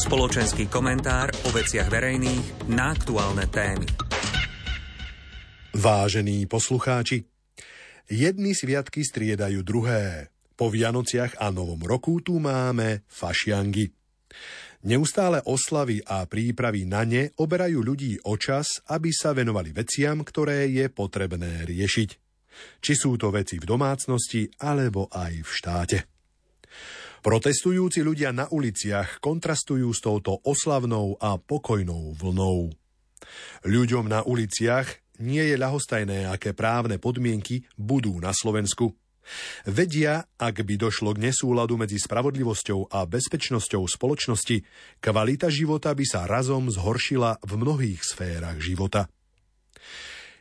Spoločenský komentár o veciach verejných na aktuálne témy. Vážení poslucháči, jedni sviatky striedajú druhé. Po Vianociach a Novom roku tu máme fašiangy. Neustále oslavy a prípravy na ne oberajú ľudí o čas, aby sa venovali veciam, ktoré je potrebné riešiť. Či sú to veci v domácnosti, alebo aj v štáte. Protestujúci ľudia na uliciach kontrastujú s touto oslavnou a pokojnou vlnou. Ľuďom na uliciach nie je ľahostajné, aké právne podmienky budú na Slovensku. Vedia, ak by došlo k nesúladu medzi spravodlivosťou a bezpečnosťou spoločnosti, kvalita života by sa razom zhoršila v mnohých sférach života.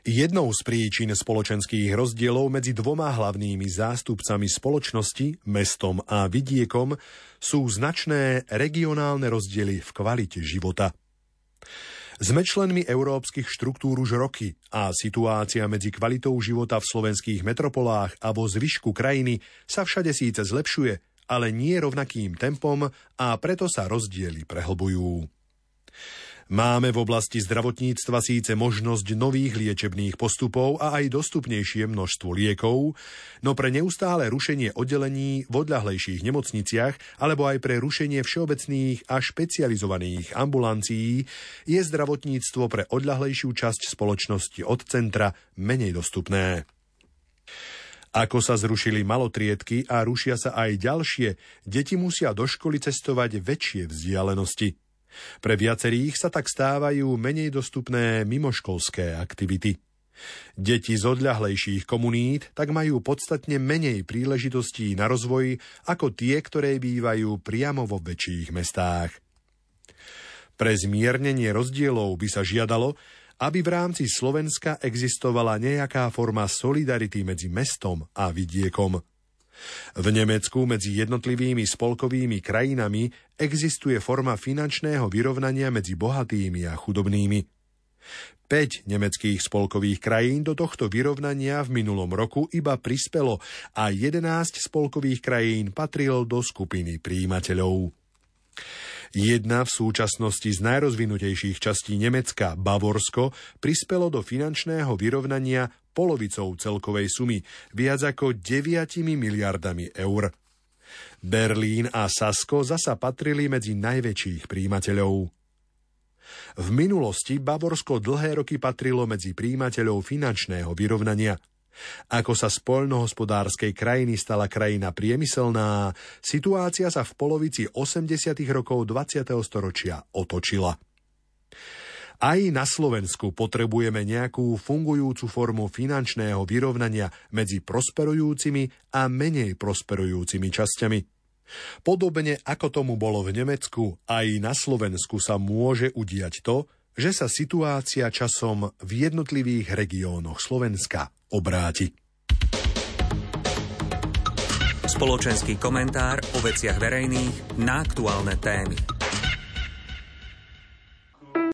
Jednou z príčin spoločenských rozdielov medzi dvoma hlavnými zástupcami spoločnosti, mestom a vidiekom, sú značné regionálne rozdiely v kvalite života. Sme členmi európskych štruktúr už roky a situácia medzi kvalitou života v slovenských metropolách a vo zvyšku krajiny sa všade síce zlepšuje, ale nie rovnakým tempom a preto sa rozdiely prehlbujú. Máme v oblasti zdravotníctva síce možnosť nových liečebných postupov a aj dostupnejšie množstvo liekov, no pre neustále rušenie oddelení v odľahlejších nemocniciach alebo aj pre rušenie všeobecných a špecializovaných ambulancií je zdravotníctvo pre odľahlejšiu časť spoločnosti od centra menej dostupné. Ako sa zrušili malotriedky a rušia sa aj ďalšie, deti musia do školy cestovať väčšie vzdialenosti. Pre viacerých sa tak stávajú menej dostupné mimoškolské aktivity. Deti z odľahlejších komunít tak majú podstatne menej príležitostí na rozvoj ako tie, ktoré bývajú priamo vo väčších mestách. Pre zmiernenie rozdielov by sa žiadalo, aby v rámci Slovenska existovala nejaká forma solidarity medzi mestom a vidiekom. V Nemecku medzi jednotlivými spolkovými krajinami existuje forma finančného vyrovnania medzi bohatými a chudobnými. 5 nemeckých spolkových krajín do tohto vyrovnania v minulom roku iba prispelo a 11 spolkových krajín patril do skupiny príjimateľov. Jedna v súčasnosti z najrozvinutejších častí Nemecka, Bavorsko, prispelo do finančného vyrovnania polovicou celkovej sumy, viac ako 9 miliardami eur. Berlín a Sasko zasa patrili medzi najväčších príjimateľov. V minulosti Bavorsko dlhé roky patrilo medzi príjimateľov finančného vyrovnania – ako sa z poľnohospodárskej krajiny stala krajina priemyselná, situácia sa v polovici 80. rokov 20. storočia otočila. Aj na Slovensku potrebujeme nejakú fungujúcu formu finančného vyrovnania medzi prosperujúcimi a menej prosperujúcimi časťami. Podobne ako tomu bolo v Nemecku, aj na Slovensku sa môže udiať to, že sa situácia časom v jednotlivých regiónoch Slovenska obráti. Spoločenský komentár o veciach verejných na aktuálne témy.